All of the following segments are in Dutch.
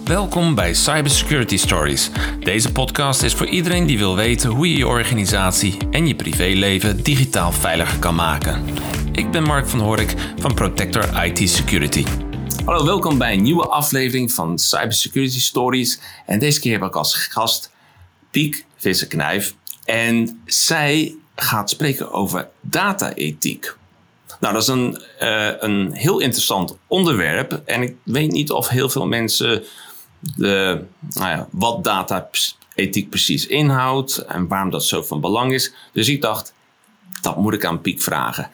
Welkom bij Cybersecurity Stories. Deze podcast is voor iedereen die wil weten hoe je je organisatie en je privéleven digitaal veiliger kan maken. Ik ben Mark van Horik van Protector IT Security. Hallo, welkom bij een nieuwe aflevering van Cybersecurity Stories. En deze keer heb ik als gast Piek Visserknijf. En zij gaat spreken over data-ethiek. Nou, dat is een, uh, een heel interessant onderwerp. En ik weet niet of heel veel mensen de, nou ja, wat data-ethiek precies inhoudt en waarom dat zo van belang is. Dus ik dacht, dat moet ik aan Piek vragen.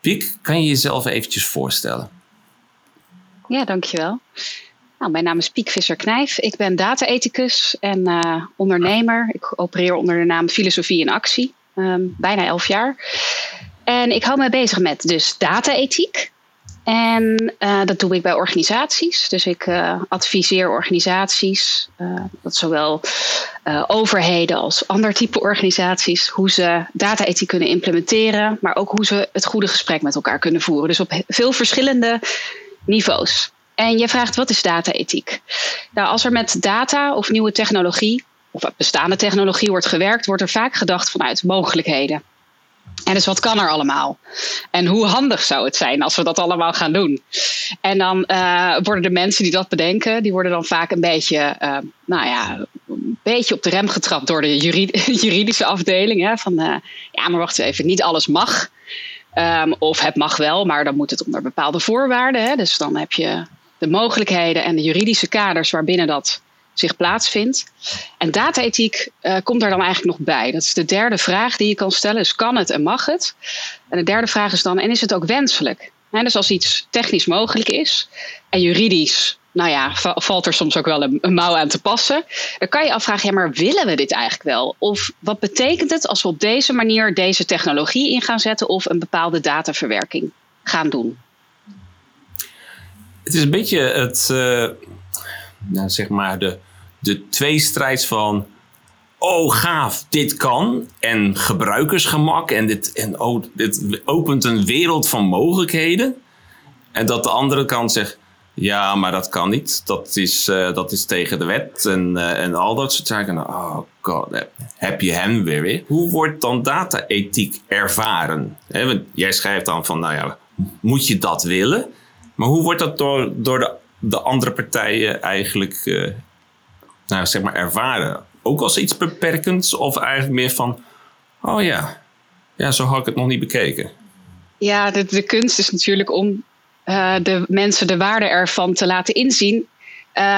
Piek, kan je jezelf eventjes voorstellen? Ja, dankjewel. Nou, mijn naam is Piek Visser-Knijf. Ik ben data-ethicus en uh, ondernemer. Ik opereer onder de naam Filosofie in Actie. Um, bijna elf jaar. En ik hou me bezig met dus data-ethiek. En uh, dat doe ik bij organisaties. Dus ik uh, adviseer organisaties, uh, dat zowel overheden als ander type organisaties, hoe ze data-ethiek kunnen implementeren, maar ook hoe ze het goede gesprek met elkaar kunnen voeren. Dus op veel verschillende niveaus. En je vraagt wat is data-ethiek? Nou, als er met data of nieuwe technologie of bestaande technologie wordt gewerkt, wordt er vaak gedacht vanuit mogelijkheden. En dus wat kan er allemaal? En hoe handig zou het zijn als we dat allemaal gaan doen? En dan uh, worden de mensen die dat bedenken, die worden dan vaak een beetje, uh, nou ja, een beetje op de rem getrapt door de juridische afdeling. Hè, van, uh, ja, maar wacht even, niet alles mag. Um, of het mag wel, maar dan moet het onder bepaalde voorwaarden. Hè. Dus dan heb je de mogelijkheden en de juridische kaders waarbinnen dat zich plaatsvindt. En data-ethiek uh, komt daar dan eigenlijk nog bij. Dat is de derde vraag die je kan stellen. Dus kan het en mag het? En de derde vraag is dan, en is het ook wenselijk? En dus als iets technisch mogelijk is en juridisch, nou ja, valt er soms ook wel een, mouw aan te passen. Dan kan je afvragen, ja, maar willen we dit eigenlijk wel? Of wat betekent het als we op deze manier deze technologie in gaan zetten of een bepaalde dataverwerking gaan doen? Het is een beetje het, uh nou, zeg maar de, de tweestrijd van. Oh, gaaf, dit kan. En gebruikersgemak. En, dit, en oh, dit opent een wereld van mogelijkheden. En dat de andere kant zegt. Ja, maar dat kan niet. Dat is, uh, dat is tegen de wet en, uh, en al dat soort zaken. Oh god, heb je hem weer weer. Hoe wordt dan data-ethiek ervaren? He, want jij schrijft dan van, nou ja, moet je dat willen? Maar hoe wordt dat door, door de de andere partijen eigenlijk uh, nou, zeg maar ervaren? Ook als iets beperkends of eigenlijk meer van, oh ja, ja zo had ik het nog niet bekeken? Ja, de, de kunst is natuurlijk om uh, de mensen de waarde ervan te laten inzien.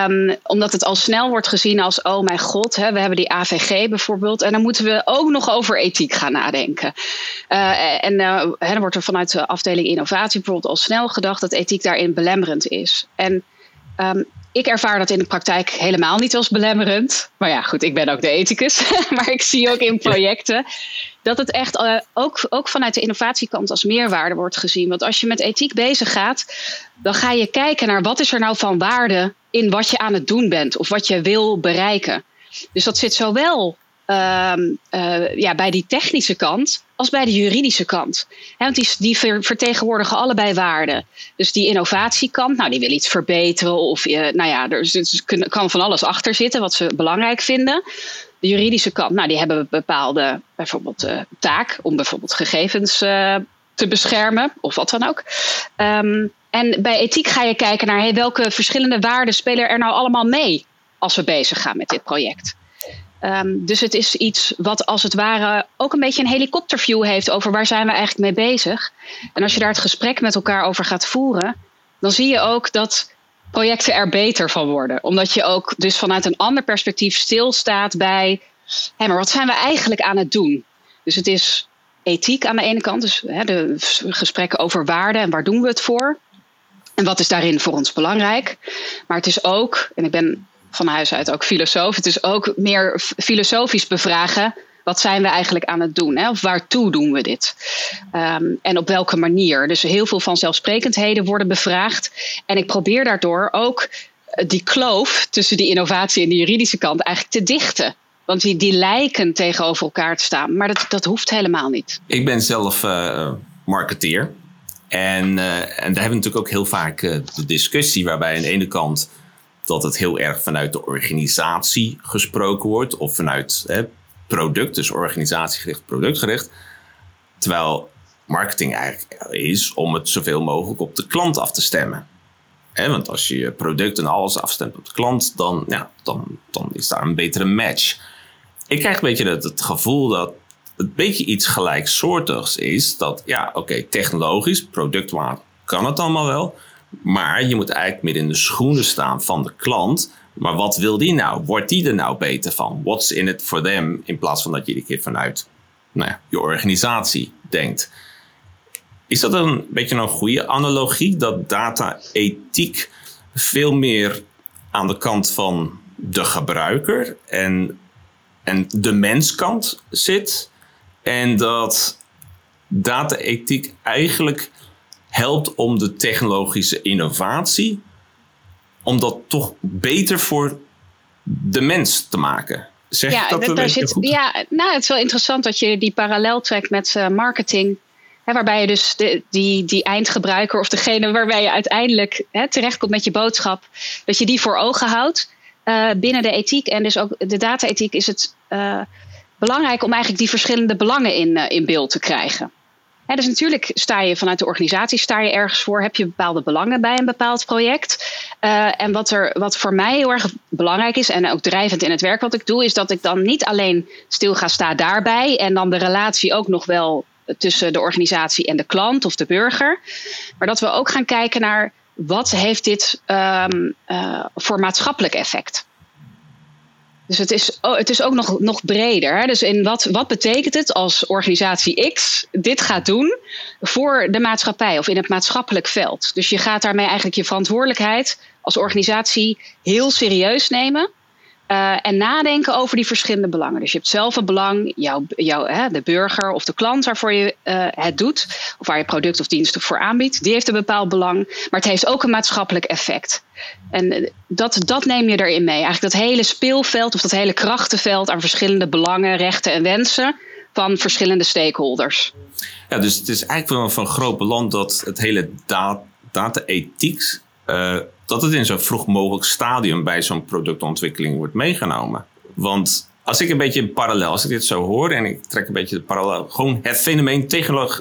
Um, omdat het al snel wordt gezien als, oh mijn god, hè, we hebben die AVG bijvoorbeeld. En dan moeten we ook nog over ethiek gaan nadenken. Uh, en dan wordt er vanuit de afdeling innovatie bijvoorbeeld al snel gedacht dat ethiek daarin belemmerend is. En Um, ik ervaar dat in de praktijk helemaal niet als belemmerend. Maar ja, goed, ik ben ook de ethicus. maar ik zie ook in projecten dat het echt uh, ook, ook vanuit de innovatiekant als meerwaarde wordt gezien. Want als je met ethiek bezig gaat, dan ga je kijken naar wat is er nou van waarde in wat je aan het doen bent of wat je wil bereiken. Dus dat zit zowel uh, uh, ja, bij die technische kant als bij de juridische kant. He, want die, die vertegenwoordigen allebei waarden. Dus die innovatiekant, nou, die wil iets verbeteren. Of nou ja, er, kan van alles achter zitten wat ze belangrijk vinden. De juridische kant, nou, die hebben bepaalde bijvoorbeeld uh, taak om bijvoorbeeld gegevens uh, te beschermen, of wat dan ook. Um, en bij ethiek ga je kijken naar welke verschillende waarden spelen er nou allemaal mee als we bezig gaan met dit project. Um, dus het is iets wat als het ware ook een beetje een helikopterview heeft over waar zijn we eigenlijk mee bezig. En als je daar het gesprek met elkaar over gaat voeren, dan zie je ook dat projecten er beter van worden. Omdat je ook dus vanuit een ander perspectief stilstaat bij, hé, maar wat zijn we eigenlijk aan het doen? Dus het is ethiek aan de ene kant, dus hè, de gesprekken over waarden en waar doen we het voor? En wat is daarin voor ons belangrijk? Maar het is ook, en ik ben van huis uit ook filosoof. Het is ook meer filosofisch bevragen. Wat zijn we eigenlijk aan het doen? Hè? Of waartoe doen we dit? Um, en op welke manier? Dus heel veel vanzelfsprekendheden worden bevraagd. En ik probeer daardoor ook eh, die kloof tussen die innovatie en de juridische kant eigenlijk te dichten. Want die, die lijken tegenover elkaar te staan. Maar dat, dat hoeft helemaal niet. Ik ben zelf uh, marketeer. En, uh, en daar hebben we natuurlijk ook heel vaak de discussie waarbij aan de ene kant dat het heel erg vanuit de organisatie gesproken wordt of vanuit hè, product, dus organisatiegericht, productgericht. Terwijl marketing eigenlijk is om het zoveel mogelijk op de klant af te stemmen. want als je je product en alles afstemt op de klant, dan, ja, dan, dan is daar een betere match. Ik krijg een beetje het, het gevoel dat het een beetje iets gelijksoortigs is. Dat ja, oké, technologisch, productwaarde kan het allemaal wel. Maar je moet eigenlijk meer in de schoenen staan van de klant. Maar wat wil die nou? Wordt die er nou beter van? What's in it for them? In plaats van dat je een keer vanuit nou ja, je organisatie denkt. Is dat een beetje een goede analogie? Dat data-ethiek veel meer aan de kant van de gebruiker en, en de menskant zit. En dat data-ethiek eigenlijk helpt om de technologische innovatie, om dat toch beter voor de mens te maken. Zeg ja, dat een zit, goed? Ja, nou, het is wel interessant dat je die parallel trekt met uh, marketing. Hè, waarbij je dus de, die, die eindgebruiker of degene waarbij je uiteindelijk hè, terechtkomt met je boodschap, dat je die voor ogen houdt. Uh, binnen de ethiek en dus ook de data-ethiek is het uh, belangrijk om eigenlijk die verschillende belangen in, in beeld te krijgen dus natuurlijk sta je vanuit de organisatie sta je ergens voor, heb je bepaalde belangen bij een bepaald project. Uh, en wat, er, wat voor mij heel erg belangrijk is en ook drijvend in het werk wat ik doe, is dat ik dan niet alleen stil ga staan daarbij en dan de relatie ook nog wel tussen de organisatie en de klant of de burger. Maar dat we ook gaan kijken naar wat heeft dit um, uh, voor maatschappelijk effect. Dus het is, oh, het is ook nog, nog breder. Hè? Dus in wat, wat betekent het als organisatie X dit gaat doen voor de maatschappij of in het maatschappelijk veld? Dus je gaat daarmee eigenlijk je verantwoordelijkheid als organisatie heel serieus nemen. Uh, en nadenken over die verschillende belangen. Dus je hebt zelf een belang, jouw, jouw, hè, de burger of de klant waarvoor je uh, het doet, of waar je product of dienst voor aanbiedt, die heeft een bepaald belang, maar het heeft ook een maatschappelijk effect. En eh, dat, dat neem je erin mee. Eigenlijk dat hele speelveld of dat hele krachtenveld aan verschillende belangen, rechten en wensen van verschillende stakeholders. Ja, dus het is eigenlijk wel van groot belang dat het hele data-ethiek uh, dat het in zo'n vroeg mogelijk stadium bij zo'n productontwikkeling wordt meegenomen. Want als ik een beetje parallel, als ik dit zo hoor en ik trek een beetje de parallel, gewoon het fenomeen,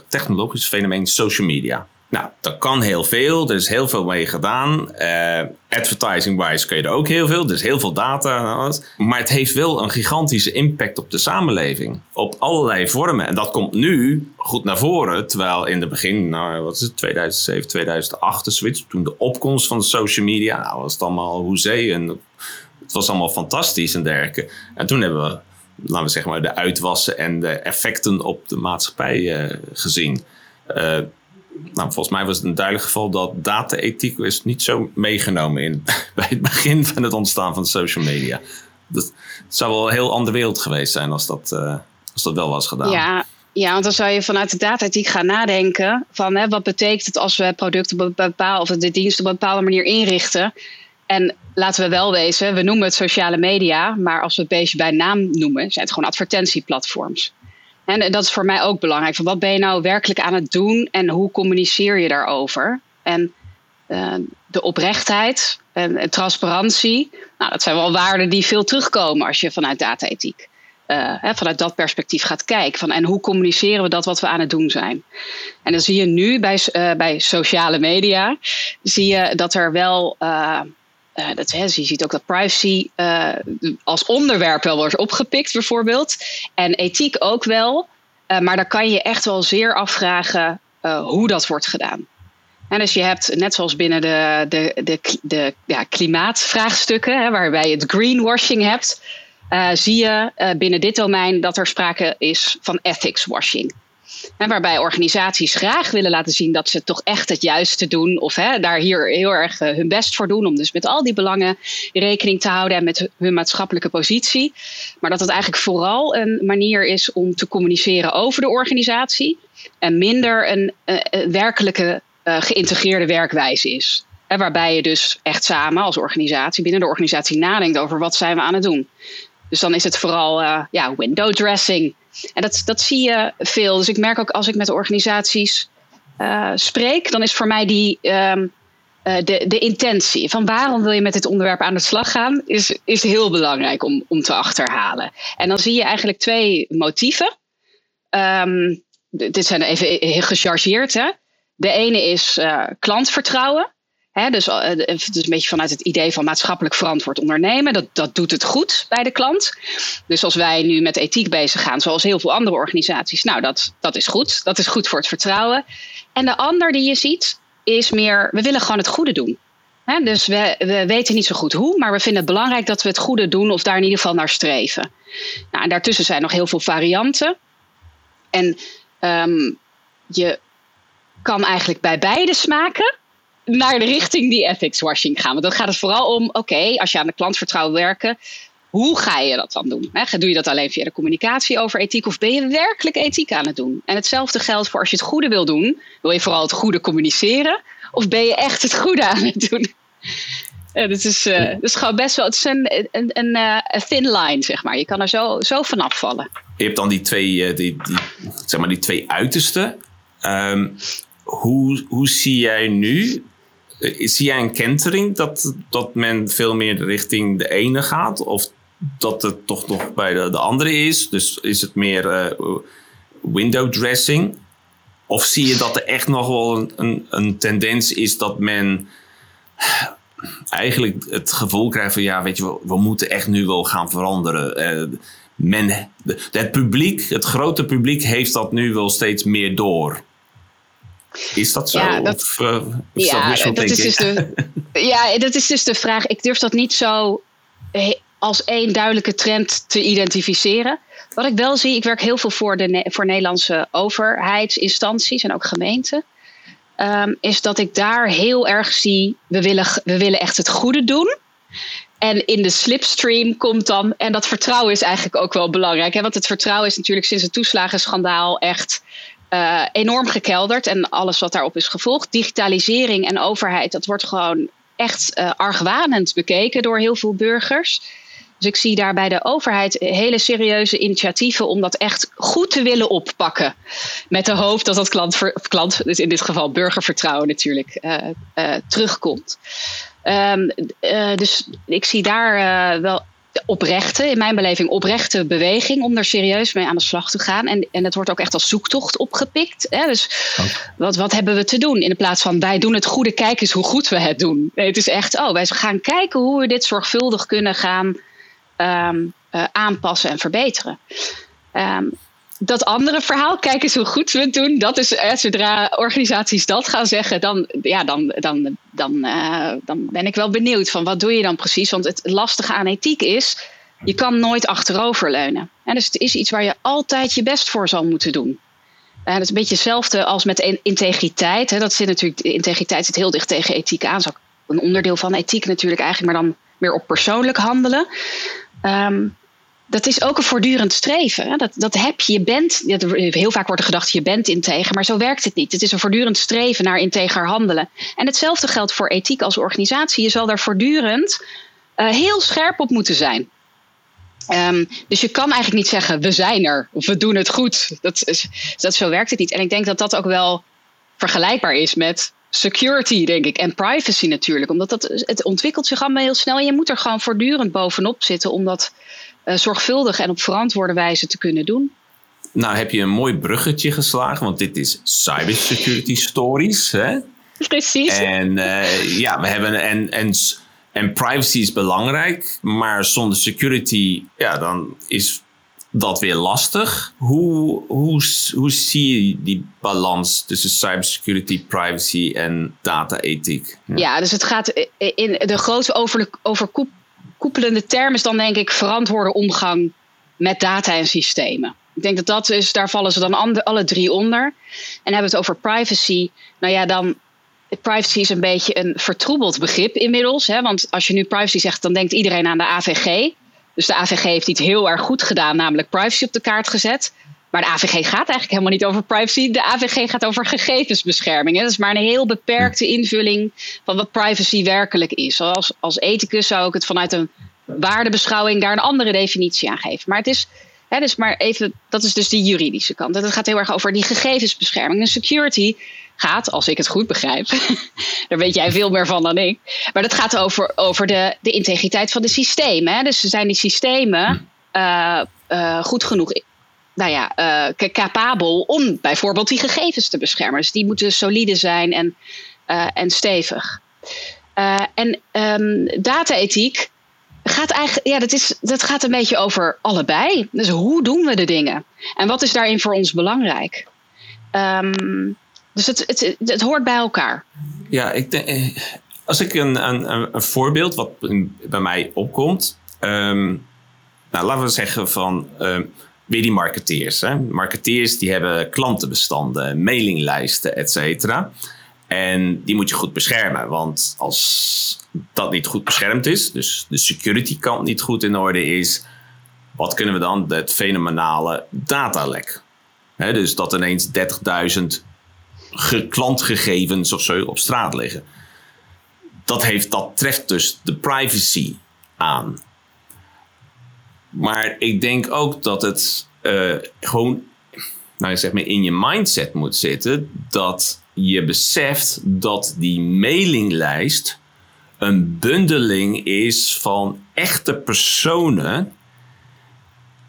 technologisch fenomeen social media. Nou, dat kan heel veel. Er is heel veel mee gedaan. Uh, Advertising-wise kun je er ook heel veel. Er is heel veel data. Maar het heeft wel een gigantische impact op de samenleving. Op allerlei vormen. En dat komt nu goed naar voren. Terwijl in het begin, nou, wat is het, 2007, 2008, de switch. Toen de opkomst van de social media. Nou, was het allemaal hoezee. En het was allemaal fantastisch en dergelijke. En toen hebben we, laten we zeggen maar, de uitwassen en de effecten op de maatschappij uh, gezien. Uh, nou, volgens mij was het een duidelijk geval dat data-ethiek is niet zo meegenomen in, bij het begin van het ontstaan van social media. Dat, het zou wel een heel andere wereld geweest zijn als dat, uh, als dat wel was gedaan. Ja, ja, want dan zou je vanuit de data-ethiek gaan nadenken van hè, wat betekent het als we producten op bepaalde of de dienst op een bepaalde manier inrichten. En laten we wel wezen, we noemen het sociale media, maar als we het beestje bij naam noemen, zijn het gewoon advertentieplatforms. En dat is voor mij ook belangrijk. Van wat ben je nou werkelijk aan het doen en hoe communiceer je daarover? En uh, de oprechtheid en, transparantie, nou, dat zijn wel waarden die veel terugkomen als je vanuit data-ethiek, uh, vanuit dat perspectief gaat kijken. Van, en hoe communiceren we dat wat we aan het doen zijn? En dan zie je nu bij, bij sociale media, zie je dat er wel uh, dat, hè, dus je ziet ook dat privacy uh, als onderwerp wel wordt opgepikt, bijvoorbeeld. En ethiek ook wel. Uh, maar daar kan je echt wel zeer afvragen hoe dat wordt gedaan. En dus je hebt, net zoals binnen de, de, de, de ja, klimaatvraagstukken, hè, waarbij je het greenwashing hebt, zie je binnen dit domein dat er sprake is van ethics washing. En waarbij organisaties graag willen laten zien dat ze toch echt het juiste doen. Of hè, daar hier heel erg eh, hun best voor doen. Om dus met al die belangen rekening te houden en met hun maatschappelijke positie. Maar dat het eigenlijk vooral een manier is om te communiceren over de organisatie. En minder een, een eh, werkelijke geïntegreerde werkwijze is. En waarbij je dus echt samen als organisatie binnen de organisatie nadenkt over wat zijn we aan het doen. Dus dan is het vooral ja, window dressing. En dat, dat zie je veel. Dus ik merk ook als ik met organisaties uh, spreek, dan is voor mij die, um, de, de intentie van waarom wil je met dit onderwerp aan de slag gaan, is, is heel belangrijk om, om te achterhalen. En dan zie je eigenlijk twee motieven. Um, dit zijn even gechargeerd. Hè? De ene is klantvertrouwen. Dus, dus een beetje vanuit het idee van maatschappelijk verantwoord ondernemen. Dat, dat doet het goed bij de klant. Dus als wij nu met ethiek bezig gaan, zoals heel veel andere organisaties, nou, dat, dat is goed. Dat is goed voor het vertrouwen. En de ander die je ziet, is meer, we willen gewoon het goede doen. Dus we, we weten niet zo goed hoe, maar we vinden het belangrijk dat we het goede doen of daar in ieder geval naar streven. Nou, en daartussen zijn nog heel veel varianten. En um, je kan eigenlijk bij beide smaken naar de richting die ethics washing gaan. Want dan gaat het vooral om, oké, als je aan de klantvertrouwen werken, hoe ga je dat dan doen? doe je dat alleen via de communicatie over ethiek of ben je werkelijk ethiek aan het doen? En hetzelfde geldt voor als je het goede wil doen. Wil je vooral het goede communiceren of ben je echt het goede aan het doen? Ja, dat is, uh, is gewoon best wel. Het is een, een, een, uh, thin line, zeg maar. Je kan er zo, zo vanaf vallen. Je hebt dan die twee, die, die, zeg maar die twee uitersten. Um, hoe, hoe zie jij nu? Zie jij een kentering dat, dat men veel meer richting de ene gaat? Of dat het toch nog bij de, de andere is? Dus is het meer window dressing? Of zie je dat er echt nog wel een, een, een tendens is dat men eigenlijk het gevoel krijgt van ja, weet je, we, we moeten echt nu wel gaan veranderen. Men, het publiek, het grote publiek, heeft dat nu wel steeds meer door. Is dat zo? Ja, dat, of, uh, ja, dat, dat is dus de, ja, dat is dus de vraag. Ik durf dat niet zo als één duidelijke trend te identificeren. Wat ik wel zie, ik werk heel veel voor, de, voor Nederlandse overheidsinstanties en ook gemeenten. Ehm, is dat ik daar heel erg zie, we willen, we willen echt het goede doen. En in de slipstream komt dan, en dat vertrouwen is eigenlijk ook wel belangrijk. Hè? Want het vertrouwen is natuurlijk sinds het toeslagenschandaal echt uh, enorm gekelderd. En alles wat daarop is gevolgd. Digitalisering en overheid, dat wordt gewoon echt uh, argwanend bekeken door heel veel burgers. Dus ik zie daar bij de overheid hele serieuze initiatieven om dat echt goed te willen oppakken. Met de hoop dat dat klant, klant dus in dit geval burgervertrouwen natuurlijk, uh, terugkomt. Uh, dus ik zie daar wel oprechte, in mijn beleving oprechte beweging om er serieus mee aan de slag te gaan. En, en het wordt ook echt als zoektocht opgepikt. Hè? Dus wat, wat hebben we te doen? In plaats van wij doen het goede, kijk eens hoe goed we het doen. Nee, het is echt, oh, wij gaan kijken hoe we dit zorgvuldig kunnen gaan um, uh, aanpassen en verbeteren. Um, dat andere verhaal, kijk eens hoe goed we het doen. Dat is, eh, zodra organisaties dat gaan zeggen, dan, ja, dan, dan, dan, uh, dan ben ik wel benieuwd van wat doe je dan precies. Want het lastige aan ethiek is, je kan nooit achteroverleunen. En dus het is iets waar je altijd je best voor zal moeten doen. En dat is een beetje hetzelfde als met integriteit. Hè. Dat zit natuurlijk, integriteit zit heel dicht tegen ethiek aan. Dat is ook een onderdeel van ethiek natuurlijk eigenlijk, maar dan meer op persoonlijk handelen. Um, dat is ook een voortdurend streven. Dat, dat heb je, je bent, heel vaak wordt er gedacht, je bent integer, maar zo werkt het niet. Het is een voortdurend streven naar integer handelen. En hetzelfde geldt voor ethiek als organisatie. Je zal daar voortdurend uh, heel scherp op moeten zijn. Um, dus je kan eigenlijk niet zeggen, we zijn er, of we doen het goed. Dat, dat, zo werkt het niet. En ik denk dat dat ook wel vergelijkbaar is met security, denk ik. En privacy natuurlijk. Omdat dat, het ontwikkelt zich allemaal heel snel. En je moet er gewoon voortdurend bovenop zitten om dat uh, zorgvuldig en op verantwoorde wijze te kunnen doen. Nou, heb je een mooi bruggetje geslagen, want dit is Cybersecurity Stories. Hè? Precies. En uh, ja, we hebben. En, en, en privacy is belangrijk, maar zonder security, ja, dan is dat weer lastig. Hoe, hoe, hoe zie je die balans tussen cybersecurity, privacy en data-ethiek? Ja. ja. dus het gaat in de grote over, overkoepelende term is dan denk ik verantwoorde omgang met data en systemen. Ik denk dat dat is, daar vallen ze dan alle drie onder. En hebben het over privacy. Nou ja, dan privacy is een beetje een vertroebeld begrip inmiddels. Hè? Want als je nu privacy zegt, dan denkt iedereen aan de AVG. Dus de AVG heeft iets heel erg goed gedaan, namelijk privacy op de kaart gezet. Maar de AVG gaat eigenlijk helemaal niet over privacy. De AVG gaat over gegevensbescherming. Dat is maar een heel beperkte invulling van wat privacy werkelijk is. Als, als ethicus zou ik het vanuit een waardebeschouwing daar een andere definitie aan geven. Maar het is, dus maar even, dat is dus de juridische kant. Dat gaat heel erg over die gegevensbescherming. En security gaat, als ik het goed begrijp, daar weet jij veel meer van dan ik. Maar dat gaat over, over de, de integriteit van de systemen. Hè? Dus zijn die systemen uh, uh, goed genoeg nou ja, uh, capabel om bijvoorbeeld die gegevens te beschermen. Dus die moeten solide zijn en, en stevig. en um, data-ethiek gaat eigenlijk, ja, dat, is, dat gaat een beetje over allebei. Dus hoe doen we de dingen? En wat is daarin voor ons belangrijk? Um, dus het, het, het, hoort bij elkaar. Ja, ik denk, eh, als ik een, een, een voorbeeld wat bij mij opkomt. Um, nou, laten we zeggen van weer die marketeers. Hè? Marketeers die hebben klantenbestanden, mailinglijsten, et cetera. En die moet je goed beschermen. Want als dat niet goed beschermd is, dus de security kant niet goed in orde is, wat kunnen we dan? Het fenomenale datalek. He, dus dat ineens 30.000 klantgegevens of zo op straat liggen. Dat, heeft, dat treft dus de privacy aan. Maar ik denk ook dat het uh, gewoon nou, zeg maar in je mindset moet zitten dat je beseft dat die mailinglijst een bundeling is van echte personen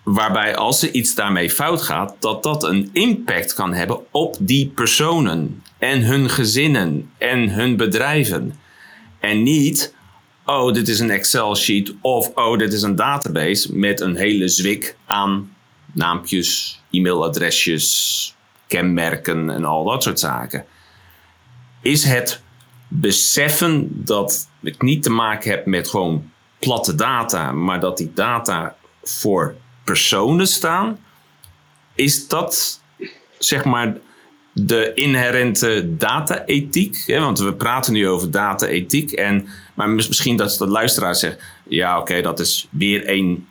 Waarbij als er iets daarmee fout gaat, dat dat een impact kan hebben op die personen en hun gezinnen en hun bedrijven. En niet, oh, dit is een Excel-sheet of oh, dit is een database met een hele zwik aan naampjes, e-mailadresjes, kenmerken en al dat soort zaken. Is het beseffen dat ik niet te maken heb met gewoon platte data, maar dat die data voor personen staan, is dat zeg maar de inherente data-ethiek? Want we praten nu over data-ethiek. En, maar misschien dat de luisteraar zegt: ja, oké, dat is weer één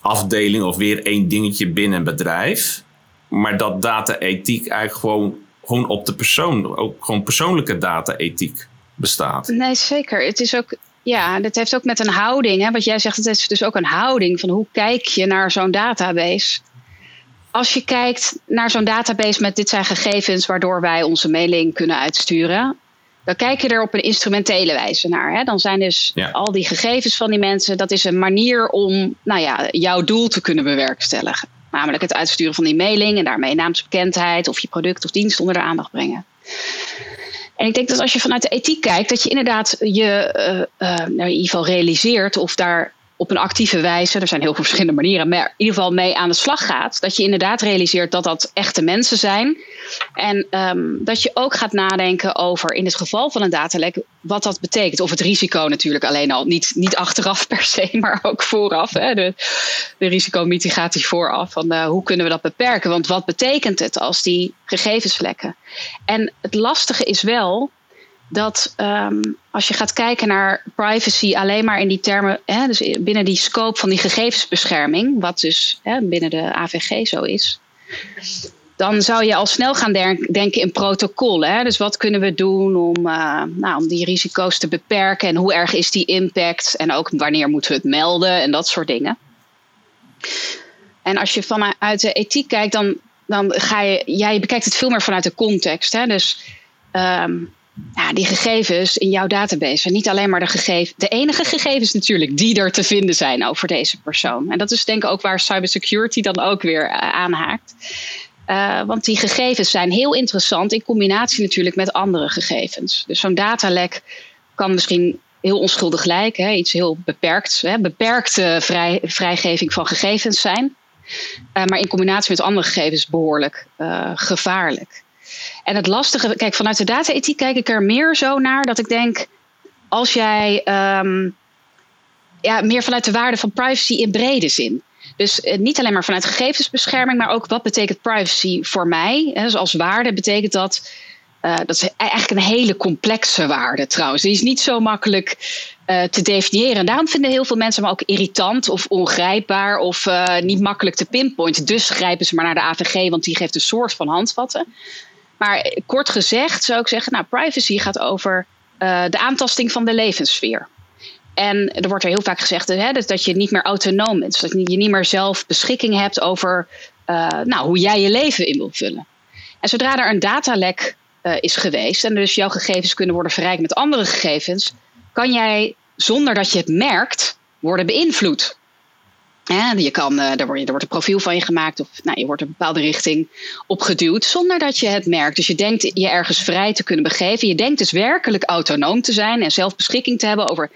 afdeling of weer één dingetje binnen een bedrijf. Maar dat data-ethiek eigenlijk gewoon, gewoon op de persoon, ook gewoon persoonlijke data-ethiek bestaat. Nee, zeker. Het is ook ja, dat heeft ook met een houding. Hè? Wat jij zegt, het is dus ook een houding van hoe kijk je naar zo'n database. Als je kijkt naar zo'n database met dit zijn gegevens waardoor wij onze mailing kunnen uitsturen, dan kijk je er op een instrumentele wijze naar. Hè? Dan zijn dus al die gegevens van die mensen, dat is een manier om nou ja, jouw doel te kunnen bewerkstelligen. Namelijk het uitsturen van die mailing en daarmee naamsbekendheid of je product of dienst onder de aandacht brengen. En ik denk dat als je vanuit de ethiek kijkt, dat je inderdaad je uh, uh, in ieder geval realiseert of daar op een actieve wijze, er zijn heel veel verschillende manieren, maar in ieder geval mee aan de slag gaat. Dat je inderdaad realiseert dat dat echte mensen zijn. En um, dat je ook gaat nadenken over, in het geval van een datalek, wat dat betekent. Of het risico natuurlijk alleen al, niet, niet achteraf per se, maar ook vooraf. Hè, de, de risicomitigatie vooraf. Van, uh, hoe kunnen we dat beperken? Want wat betekent het als die gegevens vlekken? En het lastige is wel dat um, als je gaat kijken naar privacy alleen maar in die termen, hè, dus binnen die scope van die gegevensbescherming, wat dus hè, binnen de AVG zo is, dan zou je al snel gaan denken in protocollen. Dus wat kunnen we doen om, uh, nou, om die risico's te beperken en hoe erg is die impact en ook wanneer moeten we het melden en dat soort dingen. En als je vanuit de ethiek kijkt, dan, dan ga je, ja, je bekijkt het veel meer vanuit de context. Hè? Dus um, ja, die gegevens in jouw database niet alleen maar de, gegevens, de enige gegevens natuurlijk die er te vinden zijn over deze persoon. En dat is denk ik ook waar cybersecurity dan ook weer uh, aanhaakt. Uh, want die gegevens zijn heel interessant in combinatie natuurlijk met andere gegevens. Dus zo'n datalek kan misschien heel onschuldig lijken, hè, iets heel beperkt, hè, beperkte vrij, vrijgeving van gegevens zijn. Uh, maar in combinatie met andere gegevens behoorlijk gevaarlijk. En het lastige, kijk, vanuit de data-ethiek kijk ik er meer zo naar dat ik denk, als jij um, ja, meer vanuit de waarde van privacy in brede zin. Dus eh, niet alleen maar vanuit gegevensbescherming, maar ook wat betekent privacy voor mij? Dus als waarde betekent dat. Uh, dat is eigenlijk een hele complexe waarde trouwens. Die is niet zo makkelijk uh, te definiëren. En daarom vinden heel veel mensen me ook irritant of ongrijpbaar of niet makkelijk te pinpointen. Dus grijpen ze maar naar de AVG, want die geeft een soort van handvatten. Maar kort gezegd zou ik zeggen, nou, privacy gaat over uh, de aantasting van de levenssfeer. En er wordt er heel vaak gezegd hè, dat je niet meer autonoom bent. Dus dat je niet meer zelf beschikking hebt over uh, nou, hoe jij je leven in wilt vullen. En zodra er een datalek uh, is geweest en dus jouw gegevens kunnen worden verrijkt met andere gegevens, kan jij zonder dat je het merkt worden beïnvloed. Ja, je kan, er, wordt, er wordt een profiel van je gemaakt of nou, je wordt een bepaalde richting opgeduwd zonder dat je het merkt. Dus je denkt je ergens vrij te kunnen begeven. Je denkt dus werkelijk autonoom te zijn en zelf beschikking te hebben over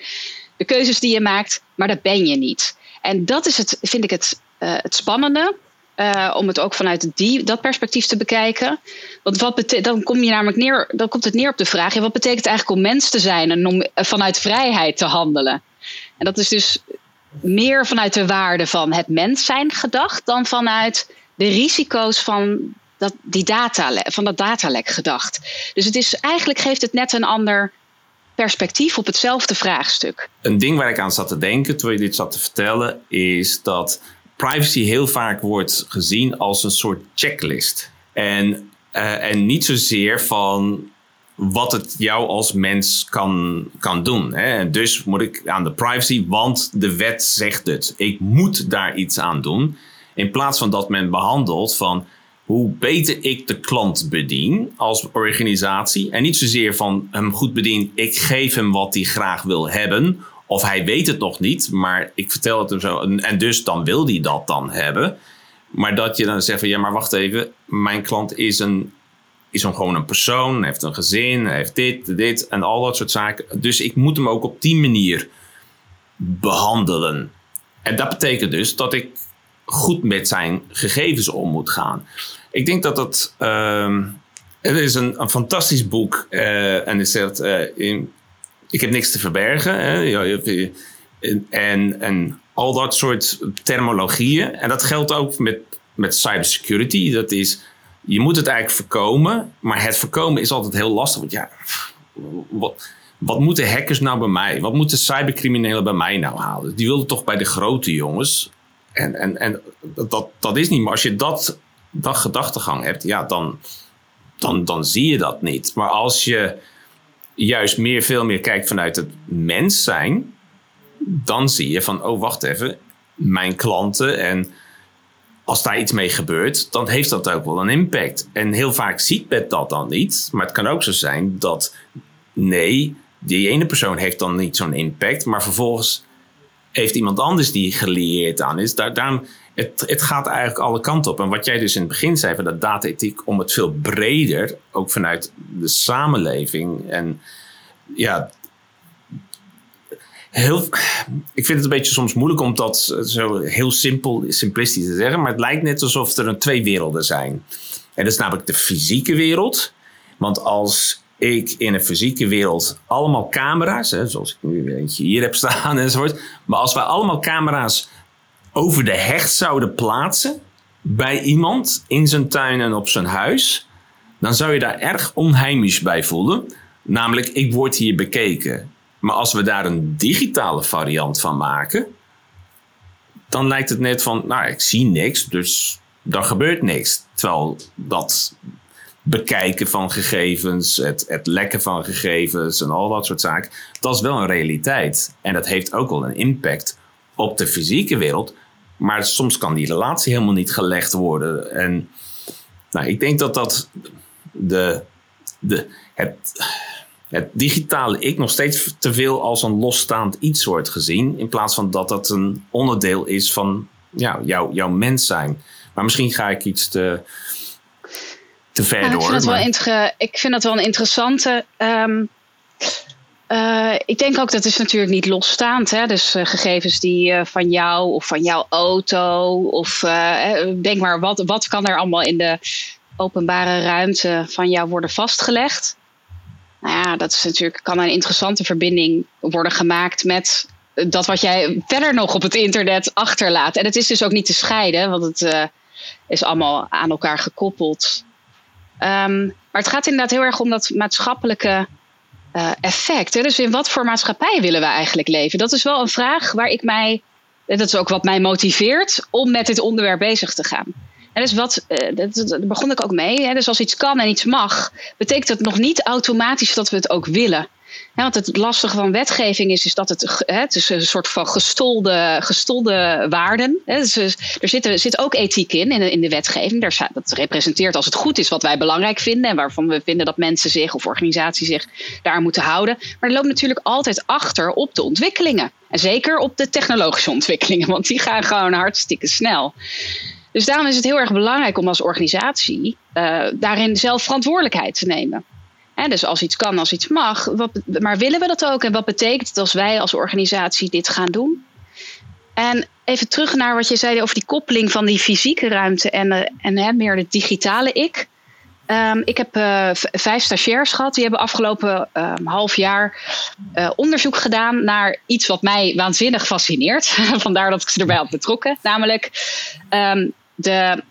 de keuzes die je maakt, maar dat ben je niet. En dat is het, vind ik het, uh, het spannende. Uh, om het ook vanuit die, dat perspectief te bekijken. Want wat dan kom je namelijk neer, dan komt het neer op de vraag: wat betekent het eigenlijk om mens te zijn en om vanuit vrijheid te handelen? En dat is dus meer vanuit de waarde van het mens zijn gedacht dan vanuit de risico's van dat, die data, van dat datalek gedacht. Dus het is, eigenlijk geeft het net een ander perspectief op hetzelfde vraagstuk. Een ding waar ik aan zat te denken terwijl je dit zat te vertellen, is dat privacy heel vaak wordt gezien als een soort checklist. En, uh, en niet zozeer van wat het jou als mens kan, kan doen. Hè? Dus moet ik aan de privacy, want de wet zegt het. Ik moet daar iets aan doen. In plaats van dat men behandelt van hoe beter ik de klant bedien als organisatie. En niet zozeer van hem goed bedien, ik geef hem wat hij graag wil hebben. Of hij weet het nog niet, maar ik vertel het hem zo. En dus dan wil hij dat dan hebben. Maar dat je dan zegt van ja, maar wacht even, mijn klant is een is een, gewoon een persoon, heeft een gezin, heeft dit, dit en al dat soort zaken. Dus ik moet hem ook op die manier behandelen. En dat betekent dus dat ik goed met zijn gegevens om moet gaan. Ik denk dat dat. Uh, het is een, een fantastisch boek. Uh, en het zegt: uh, in, Ik heb niks te verbergen. Hè, en, en, en al dat soort terminologieën. En dat geldt ook met, met cybersecurity. Dat is je moet het eigenlijk voorkomen. Maar het voorkomen is altijd heel lastig. Want ja, wat, wat moeten hackers nou bij mij? Wat moeten cybercriminelen bij mij nou halen? Die willen toch bij de grote jongens. En, en, en dat, dat is niet. Maar als je dat, dat gedachtegang hebt, ja, dan, dan, dan zie je dat niet. Maar als je juist meer, veel meer kijkt vanuit het mens zijn, dan zie je van, oh wacht even, mijn klanten en als daar iets mee gebeurt, dan heeft dat ook wel een impact. En heel vaak ziet men dat dan niet. Maar het kan ook zo zijn dat nee, die ene persoon heeft dan niet zo'n impact, maar vervolgens heeft iemand anders die gelieerd aan is. Daar, het, het gaat eigenlijk alle kanten op. En wat jij dus in het begin zei van dat data-ethiek, om het veel breder, ook vanuit de samenleving en ja, heel, ik vind het een beetje soms moeilijk om dat zo heel simpel, simplistisch te zeggen. Maar het lijkt net alsof er een twee werelden zijn. En dat is namelijk de fysieke wereld. Want als ik in een fysieke wereld allemaal camera's, hè, zoals ik nu eentje hier heb staan enzovoort. Maar als wij allemaal camera's over de hecht zouden plaatsen bij iemand in zijn tuin en op zijn huis, dan zou je daar erg onheimisch bij voelen. Namelijk, ik word hier bekeken. Maar als we daar een digitale variant van maken, dan lijkt het net van, nou, ik zie niks, dus er gebeurt niks. Terwijl dat bekijken van gegevens, het, het lekken van gegevens en al dat soort zaken, dat is wel een realiteit. En dat heeft ook wel een impact op de fysieke wereld. Maar soms kan die relatie helemaal niet gelegd worden. En nou, ik denk dat dat de, de, het, het digitale ik nog steeds te veel als een losstaand iets wordt gezien. In plaats van dat dat een onderdeel is van ja, jouw, jouw mens zijn. Maar misschien ga ik iets te, te ver door. Ik vind, het wel ik vind dat wel een interessante. Um, ik denk ook dat is natuurlijk niet losstaand. Hè? Dus uh, gegevens die uh, van jou of van jouw auto. Of denk maar, wat, wat kan er allemaal in de openbare ruimte van jou worden vastgelegd? Nou ja, dat is natuurlijk, kan een interessante verbinding worden gemaakt met dat wat jij verder nog op het internet achterlaat. En het is dus ook niet te scheiden, want het uh, is allemaal aan elkaar gekoppeld. Um, maar het gaat inderdaad heel erg om dat maatschappelijke uh, effect. Hè? Dus in wat voor maatschappij willen we eigenlijk leven? Dat is wel een vraag waar ik mij, dat is ook wat mij motiveert om met dit onderwerp bezig te gaan. En dus uh, daar begon ik ook mee. Dus als iets kan en iets mag, betekent dat nog niet automatisch dat we het ook willen. want het lastige van wetgeving is, is dat het, het is een soort van gestolde, gestolde waarden. Dus er zit, zit ook ethiek in, in de, in de wetgeving. Daar, dat representeert als het goed is wat wij belangrijk vinden en waarvan we vinden dat mensen zich of organisaties zich daar moeten houden. Maar er loopt natuurlijk altijd achter op de ontwikkelingen. En zeker op de technologische ontwikkelingen, want die gaan gewoon hartstikke snel. Dus daarom is het heel erg belangrijk om als organisatie uh, daarin zelf verantwoordelijkheid te nemen. dus als iets kan, als iets mag. Wat, maar willen we dat ook? En wat betekent het als wij als organisatie dit gaan doen? En even terug naar wat je zei over die koppeling van die fysieke ruimte en, uh, en meer de digitale ik. Um, ik heb uh, vijf stagiairs gehad. Die hebben afgelopen um, half jaar onderzoek gedaan naar iets wat mij waanzinnig fascineert. Vandaar dat ik ze erbij had betrokken. Namelijk um, de,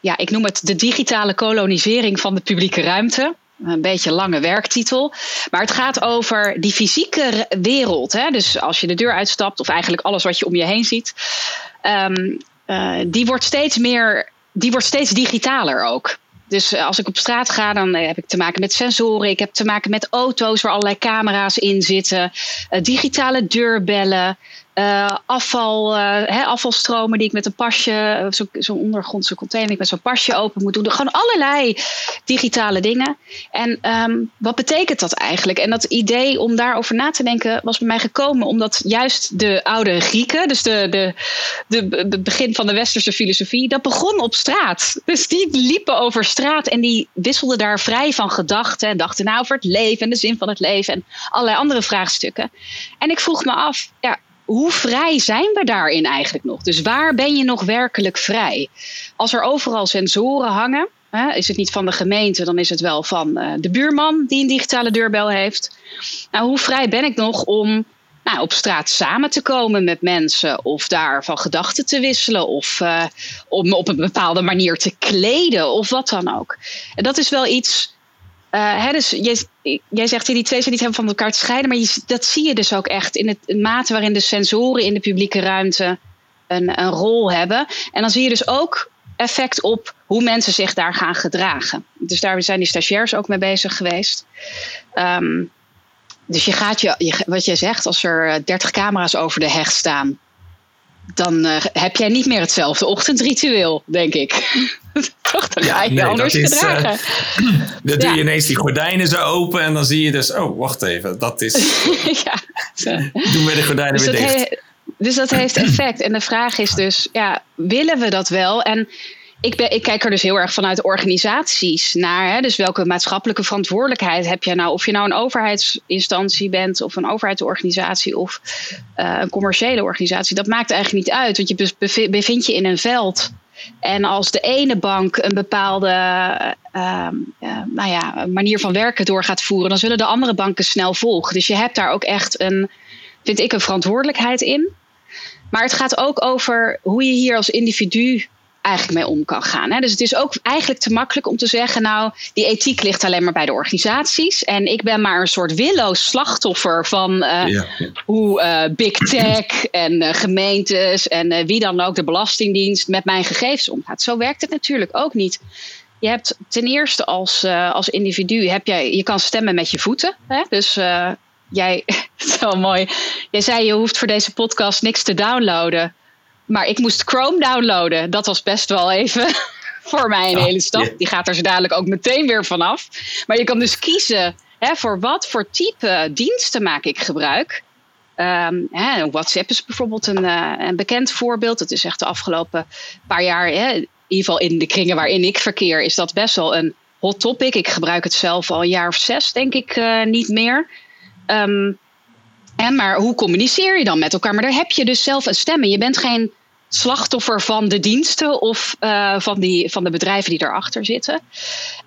ja, ik noem het de digitale kolonisering van de publieke ruimte. Een beetje lange werktitel. Maar het gaat over die fysieke wereld. Hè? Dus als je de deur uitstapt, of eigenlijk alles wat je om je heen ziet. Uh, die wordt steeds meer. Die wordt steeds digitaler ook. Dus eh, als ik op straat ga, dan eh, heb ik te maken met sensoren. Ik heb te maken met auto's waar allerlei camera's in zitten. Digitale deurbellen. Uh, afval, uh, afvalstromen die ik met een pasje, zo'n zo ondergrondse container, ik met zo'n pasje open moet doen. Gewoon allerlei digitale dingen. En um, wat betekent dat eigenlijk? En dat idee om daarover na te denken was bij mij gekomen omdat juist de oude Grieken, dus de, de, de, de begin van de westerse filosofie, dat begon op straat. Dus die liepen over straat en die wisselden daar vrij van gedachten en dachten nou over het leven en de zin van het leven en allerlei andere vraagstukken. En ik vroeg me af, ja, hoe vrij zijn we daarin eigenlijk nog? Dus waar ben je nog werkelijk vrij? Als er overal sensoren hangen, hè, is het niet van de gemeente, dan is het wel van uh, de buurman die een digitale deurbel heeft. Nou, hoe vrij ben ik nog om nou, op straat samen te komen met mensen of daar van gedachten te wisselen of uh, om op een bepaalde manier te kleden of wat dan ook? En dat is wel iets hè, dus jij, jij zegt die twee zijn niet helemaal van elkaar te scheiden, maar je, dat zie je dus ook echt in het mate waarin de sensoren in de publieke ruimte een, een rol hebben. En dan zie je dus ook effect op hoe mensen zich daar gaan gedragen. Dus daar zijn die stagiairs ook mee bezig geweest. Um, dus je gaat je, wat jij zegt, als er 30 camera's over de heg staan, dan uh, heb jij niet meer hetzelfde ochtendritueel, denk ik. Toch, dan ga je ja, anders is, gedragen. Uh, dan doe je ineens die gordijnen zo open en dan zie je dus... Oh, wacht even, dat is... ja. Doen we de gordijnen dus weer dicht. dus dat heeft effect. En de vraag is dus, ja, willen we dat wel? En ik, ben, ik kijk er dus heel erg vanuit organisaties naar. Hè? Dus welke maatschappelijke verantwoordelijkheid heb je nou? Of je nou een overheidsinstantie bent, of een overheidsorganisatie, of uh, een commerciële organisatie. Dat maakt eigenlijk niet uit, want je bevindt je in een veld. En als de ene bank een bepaalde uh, uh, nou ja, manier van werken door gaat voeren, dan zullen de andere banken snel volgen. Dus je hebt daar ook echt een, vind ik, een verantwoordelijkheid in. Maar het gaat ook over hoe je hier als individu eigenlijk mee om kan gaan. Hè? Dus het is ook eigenlijk te makkelijk om te zeggen, nou, die ethiek ligt alleen maar bij de organisaties. En ik ben maar een soort willoos slachtoffer van uh, hoe uh, big tech en uh, gemeentes en wie dan ook, de Belastingdienst, met mijn gegevens omgaat. Zo werkt het natuurlijk ook niet. Je hebt ten eerste als, als individu, heb jij, je kan stemmen met je voeten. Hè? Dus jij, zo mooi. Jij zei, je hoeft voor deze podcast niks te downloaden. Maar ik moest Chrome downloaden. Dat was best wel even voor mij een hele stap. Die gaat er zo dadelijk ook meteen weer vanaf. Maar je kan dus kiezen hè, voor wat voor type diensten maak ik gebruik. Um, hè, WhatsApp is bijvoorbeeld een, uh, een, bekend voorbeeld. Dat is echt de afgelopen paar jaar, hè, in ieder geval in de kringen waarin ik verkeer, is dat best wel een hot topic. Ik gebruik het zelf al een jaar of zes, denk ik, uh, niet meer. Um, maar hoe communiceer je dan met elkaar? Maar daar heb je dus zelf een stem Je bent geen slachtoffer van de diensten of uh, van, die, van de bedrijven die erachter zitten.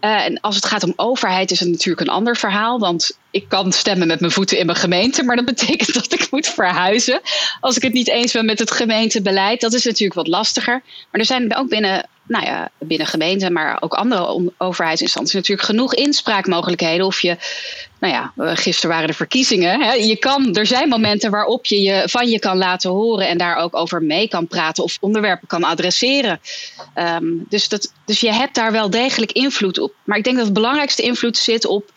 Uh, en als het gaat om overheid is het natuurlijk een ander verhaal. Want ik kan stemmen met mijn voeten in mijn gemeente, maar dat betekent dat ik moet verhuizen. Als ik het niet eens ben met het gemeentebeleid, dat is natuurlijk wat lastiger. Maar er zijn ook binnen nou ja, binnen gemeenten, maar ook andere overheidsinstanties natuurlijk genoeg inspraakmogelijkheden. Of je, nou ja, gisteren waren de verkiezingen. Hè. Je kan, er zijn momenten waarop je je van je kan laten horen en daar ook over mee kan praten of onderwerpen kan adresseren. Um, dus, dat, dus je hebt daar wel degelijk invloed op. Maar ik denk dat het belangrijkste invloed zit op.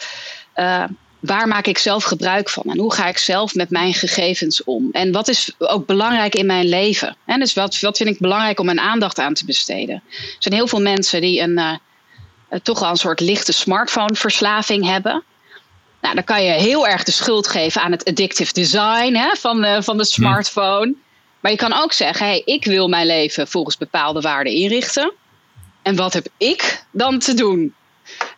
Uh, waar maak ik zelf gebruik van? En hoe ga ik zelf met mijn gegevens om? En wat is ook belangrijk in mijn leven? En dus wat, wat vind ik belangrijk om mijn aandacht aan te besteden? Er zijn heel veel mensen die een, uh, toch wel een soort lichte smartphone-verslaving hebben. Nou, dan kan je heel erg de schuld geven aan het addictive design hè, van, de, van de hm. smartphone. Maar je kan ook zeggen: hey, ik wil mijn leven volgens bepaalde waarden inrichten. En wat heb ik dan te doen?